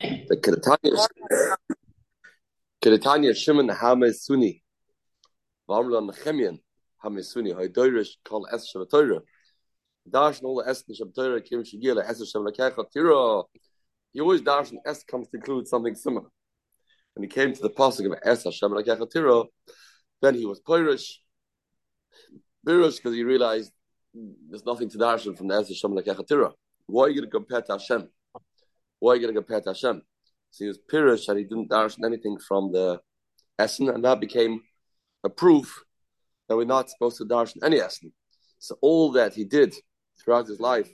The Kedatanya, Shimon Hamesuni, Vamran Nechemian Hamesuni, Hoidoirish called Es Shabbatorah. Darshan all the Es Shabbatorah Kim Shigila Es Shabbakecha Tira. He always darshan Es comes to include something similar. When he came to the passing of Es Shabbakecha Tira, then he was Pirish. Pirish because he realized there's nothing to darshan from the Es Shabbakecha Tira. Why are you going to compare to Hashem? Why are you going to compare to Hashem? So he was pirish and he didn't darshan anything from the Essen, and that became a proof that we're not supposed to darshan any Essen. So all that he did throughout his life,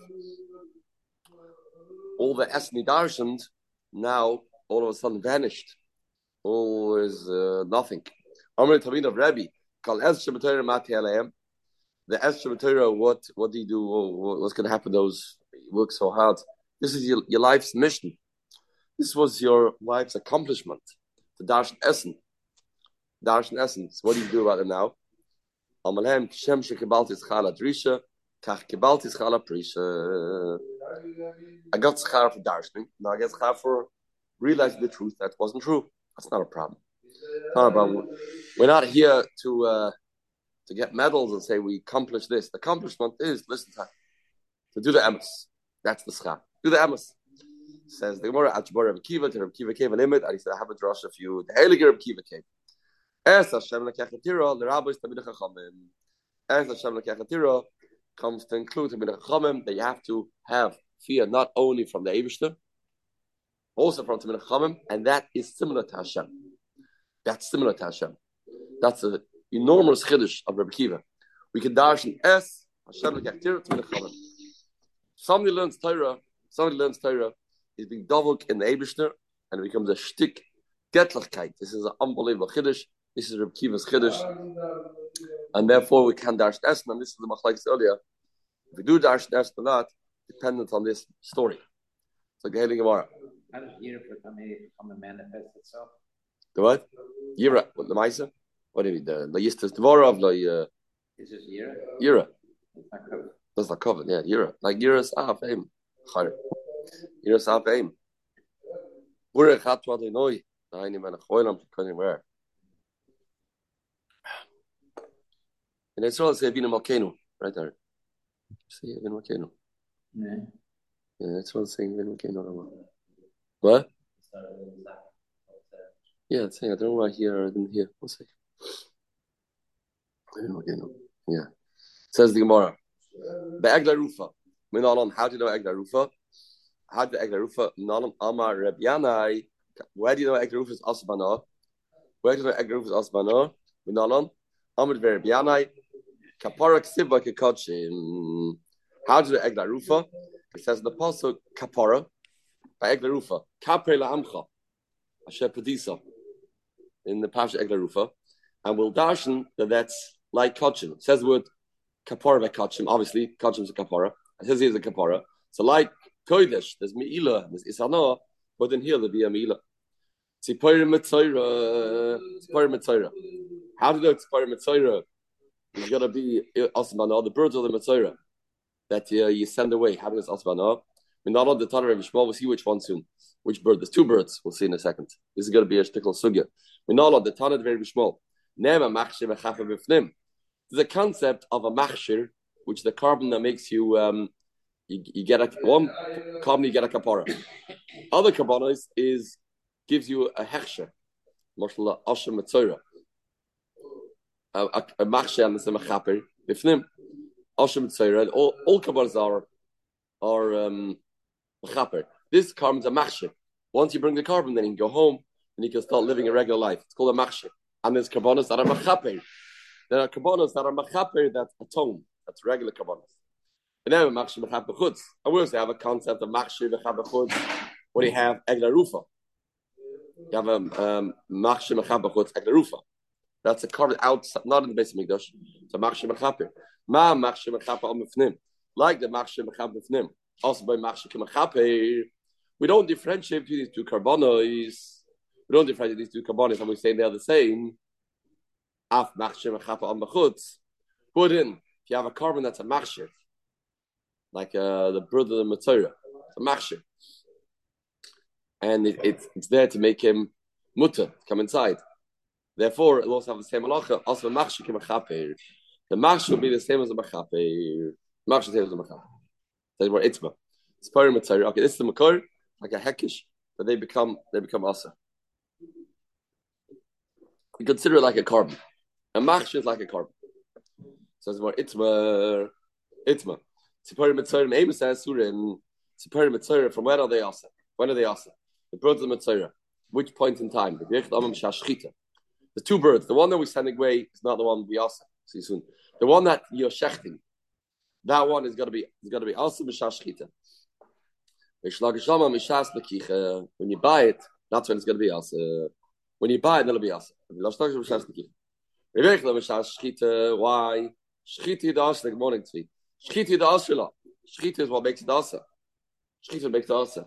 all the Essen he darshaned, now all of a sudden vanished. All is uh, nothing. Amr Tabin of Rabbi, The Es Shabbatayra, what what do you do? What's going to happen? Those you work so hard. This is your, your life's mission. This was your life's accomplishment. The Darshan Essen. Darshan Essence. What do you do about it now? I got schar for darshaning. Now I get schar for realizing the truth that wasn't true. That's not a problem. Not a problem. We're not here to uh, to get medals and say we accomplished this. The accomplishment is listen to, to do the emes. That's the schar. Do the amos. Says the Gemara, Achbar Reb Kiva to Reb Kiva came a limit, and he said, I have a drush of you. The Heilige Reb Kiva came. Es Hashem lekechatira, the rabbis tamid chachamim. Es Hashem lekechatira comes to include tamid chachamim that you have to have fear not only from the Eibushter, also from tamid chachamim, and that is similar to Hashem. That's similar to Hashem. That's an enormous chiddush of Reb Kiva. We can darshan Es Hashem lekechatira tamid chachamim. Somebody learns Torah somebody learns Torah, he's being dovuk in the Abishner, and it becomes a shtick getlichkeit. This is an unbelievable chiddush. This is Reb Kiva's chiddush, and therefore we can dash Esn, and this is the machlekes earlier. If we do dash Esn or not, dependent on this story. So Geheli Gemara. How does Yira become a, manifest itself? The what? Yira, what the Maisa? What do you mean? The Layistas Dvorov, the. Uh, is this Yira? Yira. It's not covered. That's not covered, yeah, Yira. Like Yira's Av, aim. Chayr. Yira's Av, aim. Where hat what I know. I need man a choilam to come where. And it's all say Vina Malkenu, right there. See Vina Malkenu. Yeah. Yeah, that's what I'm saying. Vina Malkenu. What? Yeah, it's saying I don't know why here or didn't hear. One second. Vina Malkenu. Yeah. Says the Gemara. The Egla Rufa. Minalam, how do you know Egla Rufa? How do you know Egla Rufa? Minalam Amar Reb Yanai. Where do you know Egla Rufa is Asbana? Where do you know Egla Rufa is Asbana? Minalam Amar Reb Yanai. Kapara Ksiba Kikochim. How do you know Egla Rufa? It says in the Pasuk Kapara by Egla Rufa. Kapre La Amcha. Asher Padisa. In the Pasha Egla Rufa. And we'll darshan that that's like Kochim. It says the word kapara by kachim. Obviously, kachim is a kapara. It says a kapara. So like kodesh, there's meila, there's isana, but then here there'll be a meila. Tzipayim mitzayra, tzipayim mitzayra. How do you know tzipayim mitzayra? There's gonna be asmana, the birds of the mitzayra that uh, you send away. How does asmana? We're not on the Tanner of Shmuel. We'll see which one soon. Which bird? There's two birds. We'll see in a second. This is going to be a shtickle sugya. We're not on the Tanner of Shmuel. Nema machshe v'chafa b'fnim there's a concept of a machshir, which is the korban that makes you um, you, you get a one korban you get a kapara. Other korbanos is gives you a hechsher, mashallah asher mitzora. A, a, a machshir and the mechaper bifnim asher mitzora. All all korbanos are are um, mechaper. This korban's a machshir. Once you bring the korban, then you can go home and you can start living a regular life. It's called a machshir. And there's carbonos that are mechaper. There are kabbalas that are machaper that atone. That's regular kabbalas. And then machshir mechaper chutz. And we also have a concept of chutz. What do you have? Egla rufa. You have a um, machshir mechaper chutz egla rufa. That's a carved out, not in the base of Mikdash. It's a machshir mechaper. Ma machshir mechaper al mifnim. Like the machshir mechaper mifnim. Also by machshir mechaper. We don't differentiate between these two korbanos. We don't differentiate these two korbanos, and we say they're the same af machshir mechapa on bechutz, put in, if you have a korban that's a machshir, like uh, the brother of the it's a machshir. and it, it's it's there to make him mutter come inside. Therefore, it will also have the same halacha. Also, the machshir kim achaper. The machshir will be the same as the machaper. Machshir is the same as the machaper. That's where itzma. It's of mitzvah. Okay, this is the makor, like a hekish, but they become they become asa. Consider it like a korban. A machshir is like a korban. It's more itzma. Tzipori mitzvah. Amos says surin. Tzipori mitzvah. From when are they asa? When are they asa? The birds of the. Which point in time? The two birds. The one that we're sending away is not the one we asa. See soon. The one that you're shechting. That one is going to be is going to be also b'shashchita. When you buy it, that's when it's going to be also. When you buy it, it'll be also. Why? The asa. Good morning to you. Shchita the asa. Shchita is what makes it asa. Shchita makes it asa.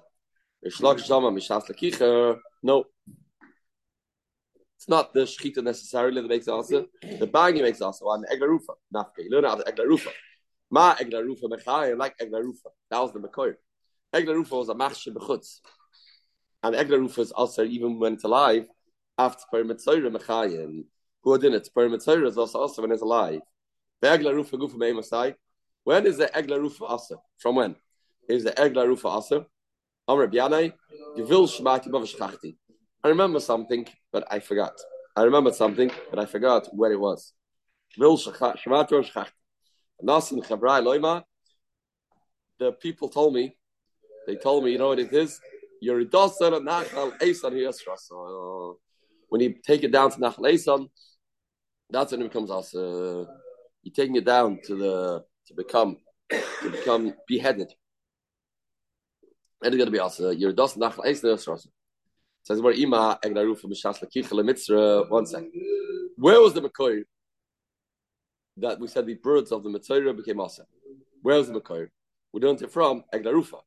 No. It's not the shchita necessarily that makes asa. The banging makes asa. On the eglarufa. Nafke. You learn how the eglarufa. Ma eglarufa mechayim like eglarufa. That was the mekoyer. Eglarufa was a machshe bechutz. And eglarufa is also even when it's alive after per mitzayra mechayim. Who did it? Per mitzayra is also also when it's alive. The eglarufa gufa meimasai. When is the egla eglarufa asa? From when? Is the egla eglarufa asa? Shmati. I remember something, but I forgot. I remembered something, but I forgot where it was. Shmati the people told me, they told me, you know what it is? Nachal. When you take it down to Nachal Esan, that's when it becomes us. You're taking it down to the to become to become beheaded. And it's to be also your dos nach. Says where ima egnaru from shas lakichel mitzra. One second. Where was the makoy that we said the birds of the mitzra became asa? Where was the makoy? We learned it from egnarufa.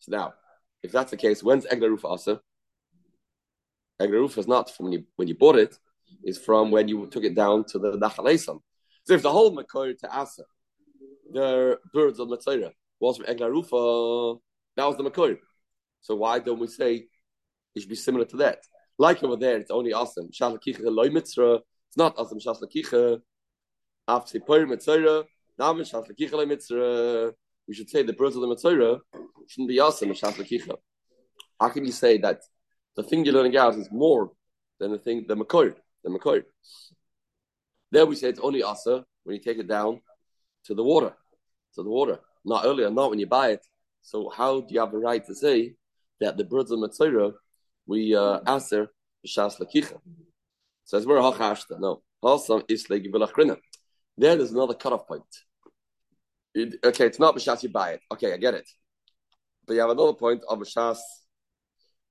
So now, if that's the case, when's egnarufa asa? Egnarufa is not from when you when you bought it. Is from when you took it down to the nachalesam. If the whole makoy to asa, the birds of mitzra was from egnarufa. That was the Makor. So why don't we say it should be similar to that? Like over there, it's only awesome. Shalakicha loy mitzra. It's not awesome. Shalakicha after Pur mitzra. Now Shalakicha loy mitzra. We should say the birds of the mitzra shouldn't be awesome. Shalakicha. How can you say that the thing you're learning out is more than the thing the Makor? The Makor. There we say it's only asa when you take it down to the water, to the water. Not earlier, not when you buy it. So how do you have a right to say that the birds of Matzora we uh, aser b'shas lakicha? Says we're hachashta. No, also is legibilachrina. There is another cutoff point. It, okay, it's not b'shas you buy it. Okay, I get it. But you have another point of b'shas.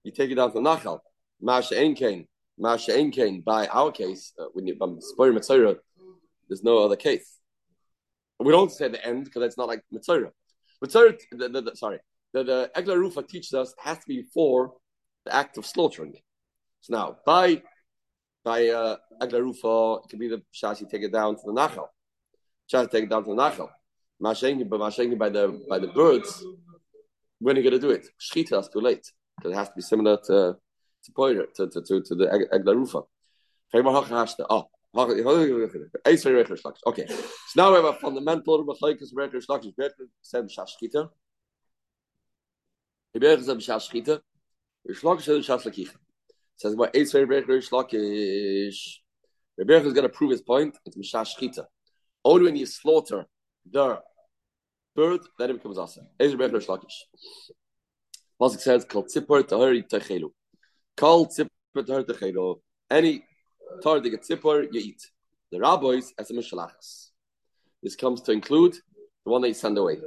You take it down to nachal. Masha ein Masha ein By our case, uh, when you um, spoil Matzora, there's no other case. We don't say the end because it's not like Matzora. Sorry, the, the, the, sorry, the, the Egla Rufa teaches us has to be before the act of slaughtering. So now, by by uh, Egla Rufa, it can be the Shas you take it down to the Nachal. Shas take it down to the Nachal. Mashengi, but Mashengi by the by the birds. When are you going to do it? Shchita is too late because it has to be similar to to Poyer, to, to, to, to the Egla Rufa. Oh, Okay, so now we have a fundamental Machlaikas Reker Shlakish. Reker said Shashkita. Reker said Shashkita. Shlakish said Shashlakicha. Says what Eitz Reker Shlakish. Reker is going to prove his point. It's Mishashkita. Only when you slaughter the bird, then it becomes asa. Eitz Reker Shlakish. Pasuk says, "Kol tzipor tahari techelu." Kol tahari techelu. Any Tar de tzipor, you eat. The rabbis as a mishalachas. This comes to include the one that you send away.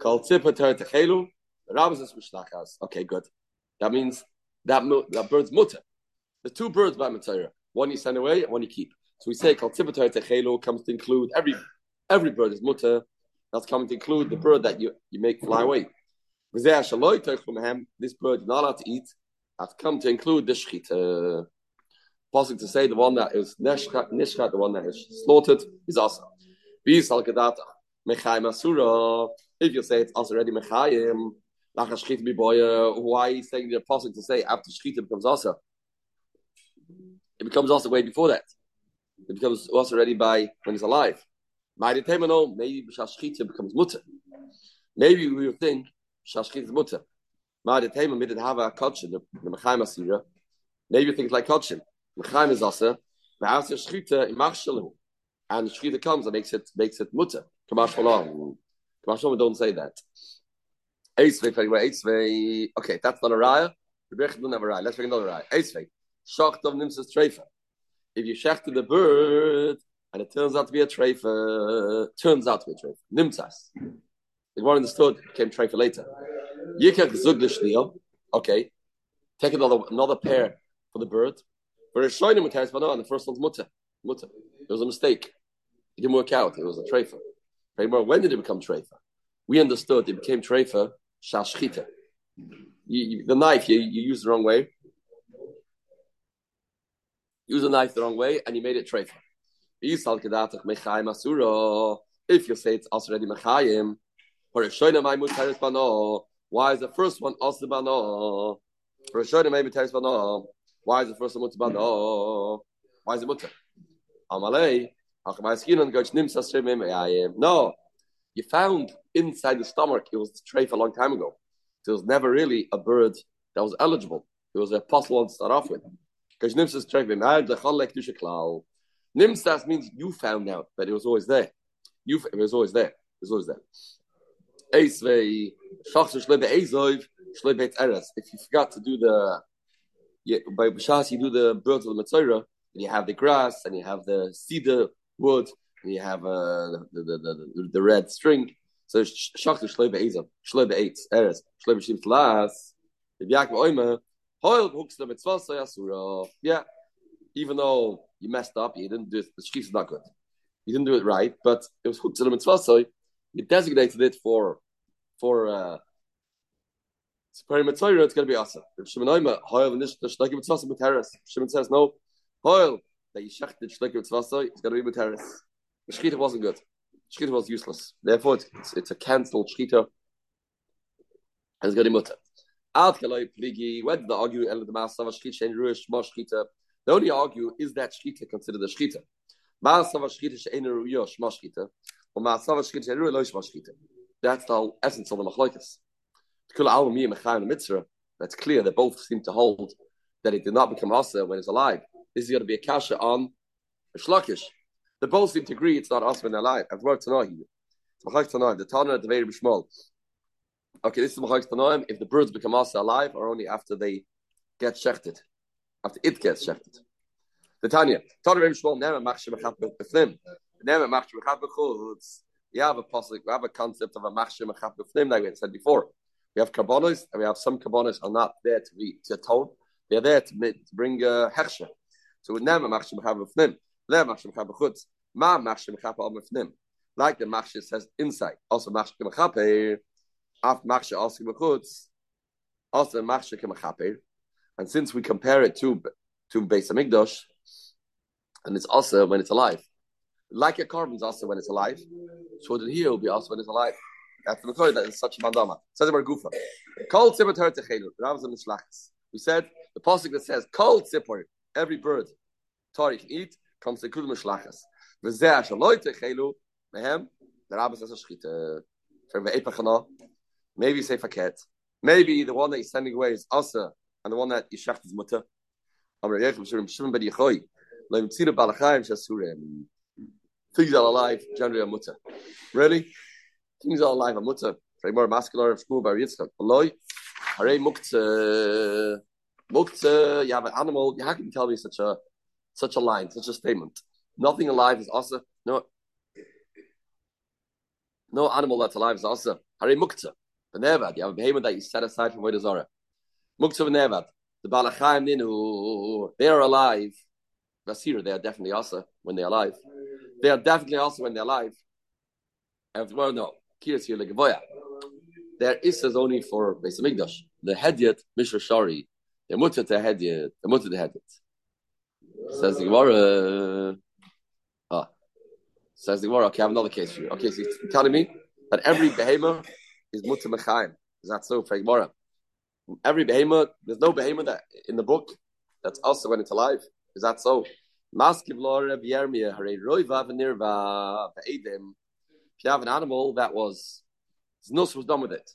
Called tzipor tar techelu. The rabbis as mishalachas. Okay, good. That means that that bird's mutter. The two birds by Matzera. One you send away, one you keep. So we say called tzipor tar techelu comes to include every every bird is mutter. That's coming to include the bird that you, you make fly away. This bird you're not allowed to eat. That's come to include the shechita uh, possible to say the one that is nishkat the one that is slaughtered, is also. If you say it's also already mechayim, Nach a shchita biboya, uh, why is saying the apostle to say after shchita becomes also? It becomes also way before that. It becomes also ready by when he's alive. Determino, maybe shashchita becomes mutter. Maybe we would think shashchita is mutter. Maybe think like kachin. Mechaim is also, but after shchita, imachshalim. And shchita comes and makes it makes it mutter. Kamash Shalom. Kamash Shalom don't say that. Okay, that's not a raya. A. Let's make another raya. Eitzvei. Shachtov nimsas treifa. If you shechted the bird and it turns out to be a treifa, turns out to be a treifa. Nimsas. The one understood became treifa later. Yikach zuglish Okay. Take another another pair for the bird. But it's showing him the first one's mutter. Mutter. It was a mistake. It didn't work out. It was a treifa. When did it become treifa? We understood it became treifa shashchita. The knife you, you use the wrong way. Use the knife the wrong way, and you made it treifa. If you say it's already mechayim, or my mutaris bano, why is the first one also bano? For shoyna my mutaris bano, why is the first one mutar bano? Why is it mutar? Amalei, eh? no, you found inside the stomach, it was treif a long time ago. So it was never really a bird that was eligible. It was a apostle to start off with. Because Nimsas treif Nimsas means you found out, but it was always there. You, it was always there. It was always there. If you forgot to do the, yeah, by Bashas, you do the birds of the Matzorah, and you have the grass, and you have the cedar wood, and you have uh, the, the, the, the, the red string. So shachtu shleibe ezam, shleibe eitz, eres, shleibe shim tlas, if Yaakov oime, hoil hooks the mitzvah asura. Yeah, even though you messed up, you didn't do it, the shkif is not good. You didn't do it right, but it was hooked to the mitzvah, so you designated it for, for, uh, Mitzvah, it's going to be awesome. If Shimon Oima, hoil, nish, the shleki mitzvah, with Shimon says, no, hoil, that you shechted shleki mitzvah, it's going to be with the shkita wasn't good. Shkita was useless. Therefore, it's, it's a cancelled shkita. And it's got mutter. Alt kaloi pligi. Where did the argue? The ruish. The only argue is that shkita considered a shkita. Masav shkita shein ruish shkita. Or masav shkita shein ruish shkita. That's the essence of the machlokes. That's clear. They both seem to hold that it did not become asa when it's alive. This is going to be a kasha on a shlakish. They both seem to agree it's not us when alive. I've worked tonight. It's Machak Tanoim. The Tana at the very Bishmol. Okay, this is Machak Tanoim. If the birds become us alive or only after they get shechted, after it gets shechted. The Tanya. Tana very Bishmol. Never machshem mechap b'fnim. Never machshem b'chutz. You have a we have a concept of a machshem mechap b'fnim, like we said before. We have korbanos, and we have some korbanos are not there to be to atone. They're there to, to bring a hechsher. So we never machshem mechap b'fnim. Never machshem mechap b'chutz. Ma machshir mechaper al mefnim. Like the machshir says inside. Also machshir mechaper. Af machshir also mechutz. Also machshir mechaper. And since we compare it to to Beis Hamikdash, and it's also when it's alive, like a korban is also when it's alive, so that he will be asked when he's alive. After the Torah, that is such a madama. Says about Gufa. Kol tzipper ter techelu. Rams and Mishlachas. We said the pasuk that says kol tzipper, every bird, Torah can eat, comes to kul Mishlachas. V'zeh ashaloi techelu mehem. The Rabbis says a shchita. From the maybe say faket. Maybe the one that he's sending away is Asa, and the one that Yishach is Mutta. Amr Yechim Shurim Shimon Ben Yechoi. Leim Tzira Balachayim Shasurim. Things are alive, generally a mutter. Really? Things are alive, a mutter. Very more masculine of Shmuel Bar Yitzchak. Aloi. Hare mukta. Mukta. Uh, uh, you have an animal. How can you tell me such a such a line, such a statement? Nothing alive is asa. No, no animal that's alive is asa. Hari mukta. Nevad. You have a behemoth that you set aside from Vodah Zarah. Mukta v'nevad. The balachayim ninu. They are alive. Basir, they are definitely asa when they're alive. They are definitely also when they're alive. And well, no. Here like legevoya. There is says only for Beis Hamikdash. The hedyet mishra shari. The mutter to hedyet. The mutter to hedyet. Says the Gemara. Ah. Says the Gemara, okay, I have another case for you. Okay, so you're telling me that every behemoth is mutter mechaim. Is that so? For Gemara, every behemoth, there's no behemoth that in the book that's also when it's alive. Is that so? Maskiv Laura Biermia Hare Roiva Venirva Ve'edim. If you have an animal that was his nus was done with it.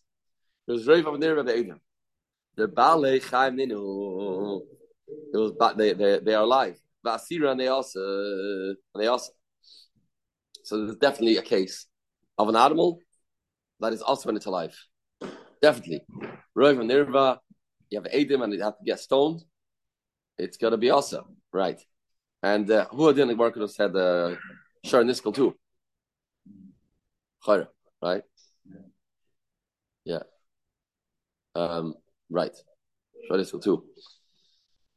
It was Roiva Venirva Ve'edim. The Bale Chaim Ninu. It was but they they they are alive. Vasira and they also and they also. So there's definitely a case of an animal that is also when it's alive. Definitely. Roiva Nirva, you have Edim and you have to get stoned. It's gonna be awesome, right? And uh, who didn't work with us had uh, Shar Niskal too. Right? Yeah. Um, right. Shar Niskal too.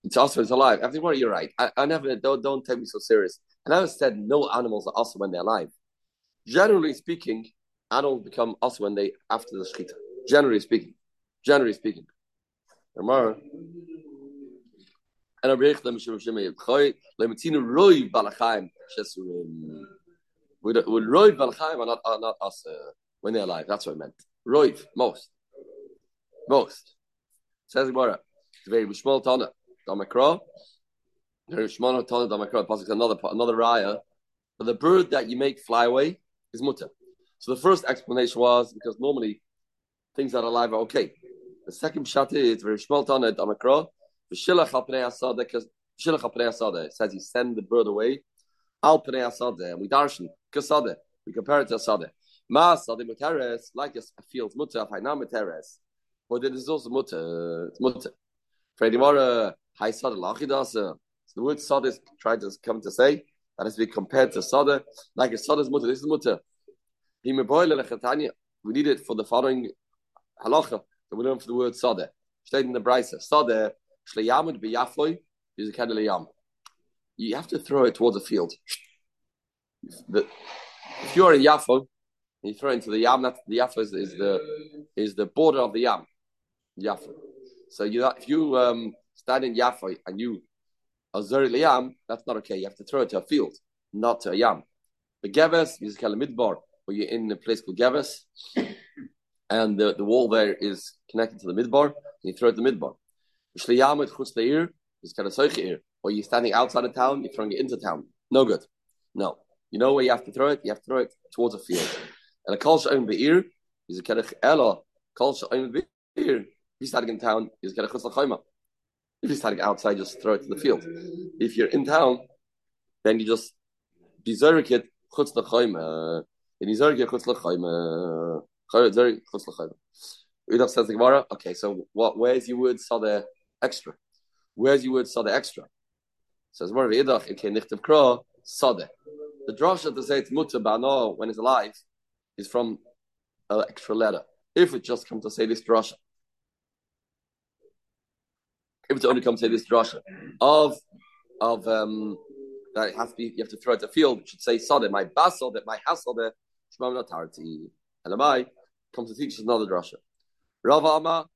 It's also it's alive. Everywhere you're right. I, I never don't don't take me so serious. And I said no animals are also when they're alive. Generally speaking, animals become also when they after the shechita. Generally speaking, generally speaking. Remember, and Rabbi Yechlam Mishum Shemei Yibchoi Lemitinu Roy Balachayim Shesurim. With Roy Balachayim are not are not us uh, when they're alive. That's what I meant. Roy most most says Gemara. Very Mishmol Tana Damakra. Mishmol Tana Damakra. Pasuk another another raya. But the bird that you make fly away is mutter. So the first explanation was because normally things that are alive are okay. The second pshat is very Mishmol Tana Damakra. Says he send the bird away. Al and we darshan kasada. We compare it to asada. Ma asada muteres, like a field mutter, hainam muteres. But it is also mutter, it's Mara, high sada lachidasa. So the word sada is trying to come to say that is to be compared to sada, like a sada's mutter. This is mutter. We need it for the following halacha that we learn for the word sada. Stated in the Brisa, sada Shleyamud b'yafloi is a kind of. You have to throw it towards a field. The, if you're in Yafo, you throw it into the yam. That the Yafo is, is, the is the border of the yam. Yafo. So you if you um, stand in Yafo and you azur liyam, that's not okay. You have to throw it to a field, not to a yam. The Geves is called midbar, where you're in a place called Geves, and the, the wall there is connected to the midbar. And you throw it to the midbar. Shliyamid chutz le'ir is soichir. Or you're standing outside of town, you're throwing it into town. No good. No. You know where you have to throw it? You have to throw it towards a field. And a kol she'oim be'ir is a kedech ela. Kol she'oim be'ir. If you're standing in town, is a kedech chutz l'chayma. If you're standing outside, just throw it to the field. If you're in town, then you just deserve it chutz l'chayma. And deserve it chutz l'chayma. Chutz l'chayma. Udaf says the Gemara. Okay, so what? Where's your word saw the extra? Where's your word saw the extra? Says more of Idach in Kenichtav Kra Sade. The drasha to say it's mutter bano when it's alive is from an extra letter. If it just comes to say this drasha, if it's only come to say this drasha of of um that it has to be you have to throw it the field, it should say Sade, my basal that my hassle the Shmam Natarti. And I comes to teach us another drasha. Rav Amma,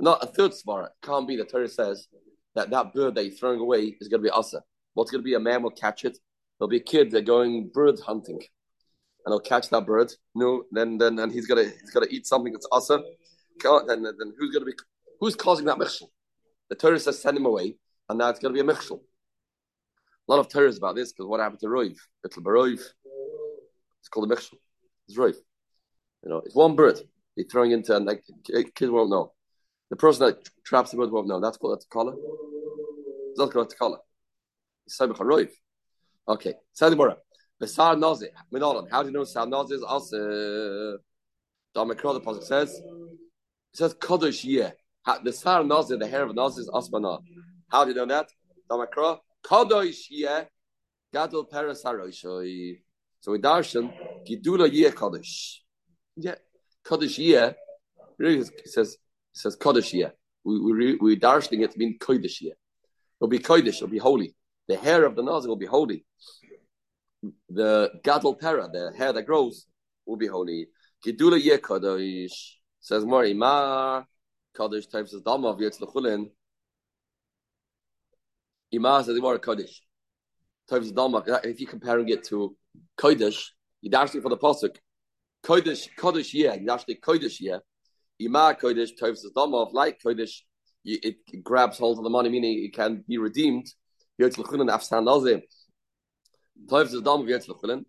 Not a third svara. Can't be the Torah says that that bird that you're throwing away is going to be asa. What's going to be? A man will catch it. There'll be a kid they're going bird hunting, and he'll catch that bird. No, then then and he's gonna he's gonna eat something that's asa. Then then who's to be who's causing that michshel? The Torah says send him away, and now it's going to be a michshel. A lot of Torahs about this because what happened to Roiv? Little Baroiv. It's called a michshel. It's Roiv. You know, it's one bird you're throwing into, and like kids won't know. The person that traps the bird won't know. That's called that's a collar. That's called a collar. Okay, Sadibora. Besar Nazi, Minolan. How do you know Sar Nazi is also? Damakra, the pasuk says, it says Kodesh Yeh. The Sar Nazi, the hair of Nazi is Asmana. How do you know that? Damakra, Kodesh Yeh, Gadol Peres. So we darshan Gidula Yeh Kodesh. Yeah, Kaddish Yeh, really says says Kaddish Yeh. We we we darshaning it to mean Kodesh Yeh. It'll be Kodesh, it'll be holy. The hair of the nozzle will be holy. The Gadol Pera, the hair that grows, will be holy. Gidula Yeh Kaddish says more Imar Kaddish types of Dama of Yetzlachulin. Imar says more Kaddish. Dama. If you're comparing it to Kodesh, you dash it for the pasuk. Kodesh, Kodesh, yeah, actually Kodesh, yeah. Ima Kodesh, Tovs Domov, like Kodesh, it, grabs hold of the money, meaning it can be redeemed. Yotz Lechulen, Afstan Nazim. Tovs Domov, Yotz Lechulen.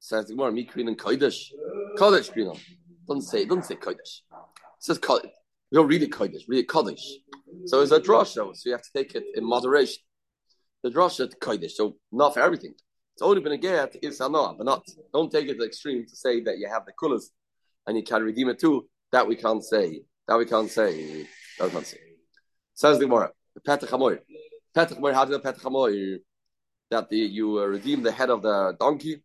Says the Gemara, Mikrin and Kodesh. Kodesh, Krinon. Doesn't say, doesn't say Kodesh. It says Kodesh. We don't read it Kodesh, read it Kodesh. So it's a drasha, so you have to take it in moderation. The drasha Kodesh, so not for everything. It's only been a get is anah, but not. Don't take it to the extreme to say that you have the kulas and you can redeem it too. That we can't say. That we can't say. That we can't say. Says the Gemara. Petach Hamoy. Petach Hamoy. How do you Petach Hamoy? That the, you uh, redeem the head of the donkey.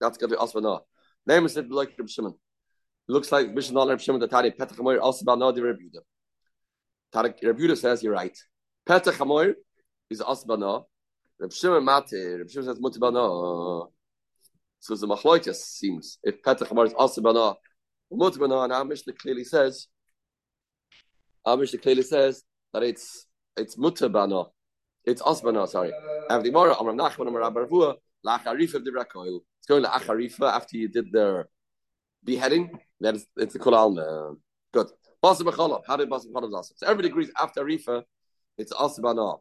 That's going to be asbana. Name is it like Reb Shimon. Looks like Mishnah Reb Shimon the Tani Petach Hamoy asbana the Reb Yehuda. Reb Yehuda says you're right. Petach Hamoy is asbana. Reb Shimon Mate, Reb Shimon says Mutibana. So the Machloikas seems if Petach Amar is also Bana, Mutibana, and our Mishnah clearly says, our Mishnah clearly says that it's it's Mutabana, it's Asbana, sorry. And the Gemara, Amram Nachman, Rabba Lacharifa of the. It's going to Acharifa after you did their beheading. That is, it's the Kulalma. Uh, good. Basa B'chalav. How did also? So everybody agrees after Arifa, it's Asbana.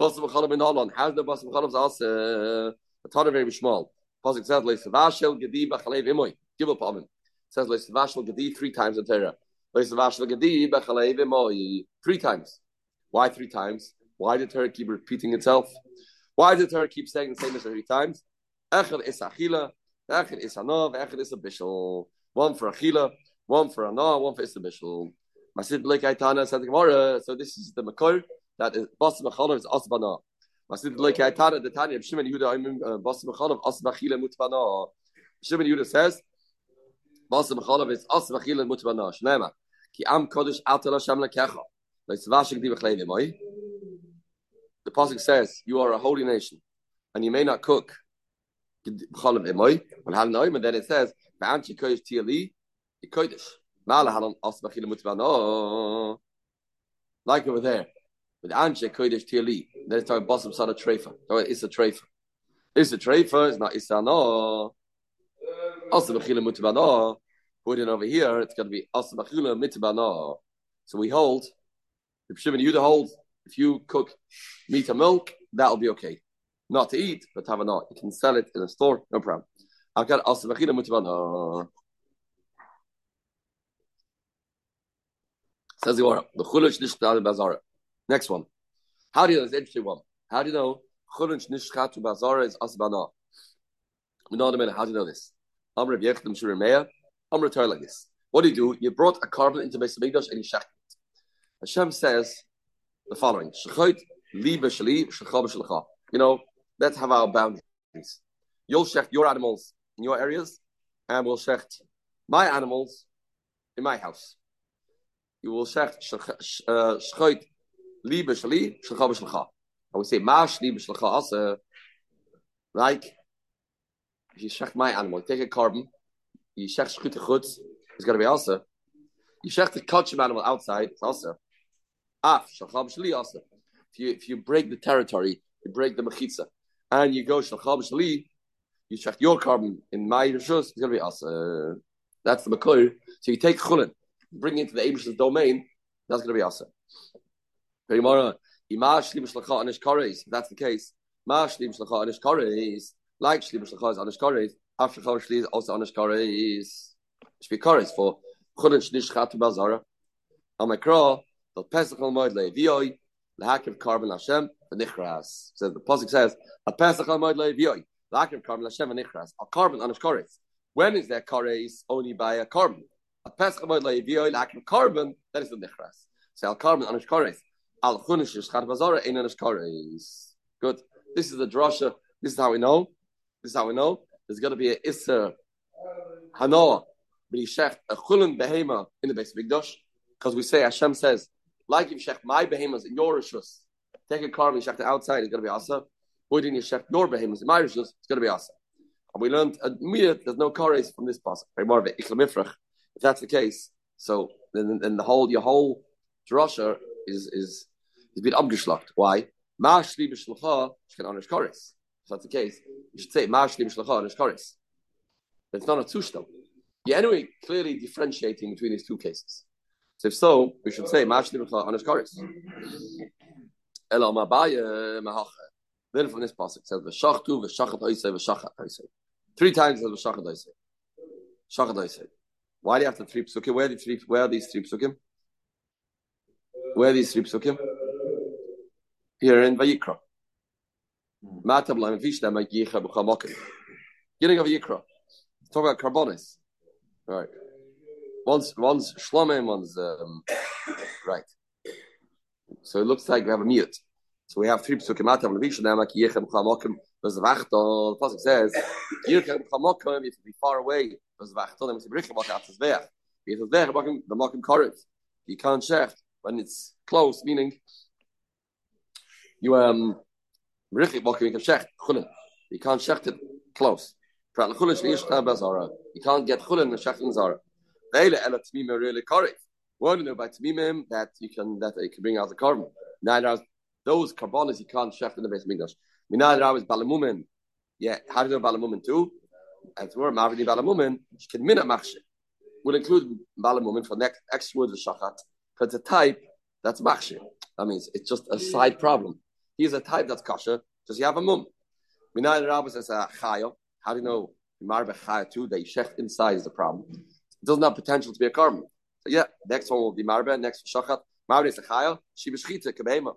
Basel b'chalav in Holland. How's the basel b'chalav also uh, a ton of very small. Pasuk says le savashel gedi b'chalev imoy. Give up on him. Says le savashel gedi three times in Torah. Le savashel gedi b'chalev imoy three times. Why three times? Why did Torah keep repeating itself? Why did Torah keep saying the same as three times? Echad is achila, echad is hanav, echad is a bishul. One for achila, one for anah, one for is a bishul. Masid Blake Aitana said the Gemara. So this is the makor that is Bas Mechalov is Asbana. Masid like Aitana, the Tanya Shimon Yehuda, uh, Bas Mechalov Asbachila Mutbana. Shimon Yehuda says, Bas Mechalov is Asbachila Mutbana. Shnema. Ki Am Kodesh Atal Hashem Lekecha. Leisvashik Di Bechleim Moi. The Pasuk says, You are a holy nation, and you may not cook. B'chalav Imoy. And how know And then it says, Ba'anchi Kodesh Tiali, Kodesh. Mala Halan Asbachila Mutbana. Like over there with Anshe Kodesh Tiali. Then it's talking Basim Sada Trefa. Oh, it's a Trefa. It's a Trefa, it's not Isano. Also Bechila Mutbana. Put it over here, it's going to be Asa Bechila Mitbana. So we hold, if Shimon Yudah holds, if you cook meat and milk, that'll be okay. Not to eat, but have a not. You can sell it in a store, no problem. I've got Asa Bechila Mutbana. Says the Gemara, the Chulish Nishtal Bazara. Next one. How do you know? It's an interesting one. How do you know? Chulun nishchatu bazara is asbana. We know in a minute. How do you know this? Amr Yechdim Shurimeya. Amr return like this. What do you do? You brought a korban into Beis Hamikdash and you shech it. Hashem says the following: Shechot liba shali b'shlecha. You know, let's have our boundaries. You'll shecht your animals in your areas, and we'll shecht my animals in my house. You will shecht uh, shechot liebe shali shlecha b'shlecha. I would say mash liebe shlecha also like if you shech my animal, take a korban, you shech shchut chutz, it's got to be also. You shech the kachim animal outside, it's also. Af shlecha b'shali also. If you if you break the territory, you break the mechitza, and you go shlecha b'shali, you shech your korban in my rishus, it's going to be also. That's the makor. So you take chulin, bring it into the Abish's domain, that's going to be that's the case, Mashlim Shlacha Anish Kares, like Shlim Shlacha is Anish Kares, after Shli is also Anish Kares. Should be for Chulin Shnish Chatu Bazara. Amakra, the Pesach al Moed Levioi, the Hakim Korban Hashem, the Nichras. So the Pasuk says, a Pesach al Moed Levioi, the Hakim Korban Hashem, the Nichras. A korban Anish Kares. When is there Kares? Only by a korban. A Pesach al Moed Levioi, the Hakim Korban, that is the Nichras. So al korban Anish Kares. Al Chunish Shchar Bazara Ein Anish Good. This is the drasha. This is how we know. This is how we know. There's to be a Isser Hanoah B'Yishech a Chulun Behema in the base Mikdash because we say Hashem says like if you shech my behemoths in your rishus, take a car and shech the outside, it's going to be asa. Why didn't you shech your behemoths in my rishus? It's going to be asa. And we learned uh, immediately there's no car from this it. If that's the case, so then, then the whole your whole drasha is is is been abgeschlacht. Why? Mashli b'shlecha shkan anish kares. If that's the case, you should say Mashli b'shlecha anish kares. It's not a tushtam. You're anyway clearly differentiating between these two cases. So if so, we should say Mashni on his chorus. Elo Mabaya Mahacha. Then from this passage says V'shachtu v'shachat oisei v'shachat oisei. Three times it says v'shachat oisei. Shachat oisei. Why do you have the three psukim? Where these three? Where are these three psukim? Where are these three psukim? Here in Vayikra. Matab lam vishna ma yicha b'chamokim. Beginning of Yikra. Talk about carbonis. Right. One's one's shlomim, one's um, right. So it looks like we have a mute. So we have three psukim. Matab lam vishna ma yicha b'chamokim. There's the pasuk says, "Yicha b'chamokim." If be far away, there's the vachton. It's a bricha b'chamokim. It's there. It's there. The mokim korev. You can't shech when it's close, meaning you um really you can shecht. You can't shecht it close. You can't get chulin and shechting zara. Veile ela tmimim really korif. We only know by tmimim that you can that you can bring out the korban. Neither those korbanos you can't shecht in the base migdash. Neither is balamumin. Yeah, how do you know balamumin too? And tomorrow mavini balamumin she can minna machshir. We'll include balamumin for next extra words of shachat because the type that's machshir. That means it's just a side problem. He's a type that's kosher. Does he have a mum? Minay Rabbis says a chayo. How do you know Marbe chayo too? That shecht inside is the problem. It doesn't have potential to be a korban. So yeah, next one will be Marbe. Next shachat. Marbe is a chayo. She b'shchita kabema.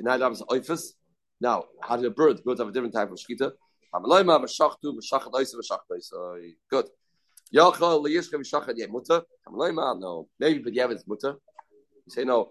Minay Rabbis oifus. Now, how do a bird? Birds have a different type of shchita. Hamaloyma v'shachtu v'shachat oisa v'shachat oisa. Good. Yachol liyishcha v'shachat yeh mutter. Hamaloyma no. Maybe but yeah, it's mutter. You say no.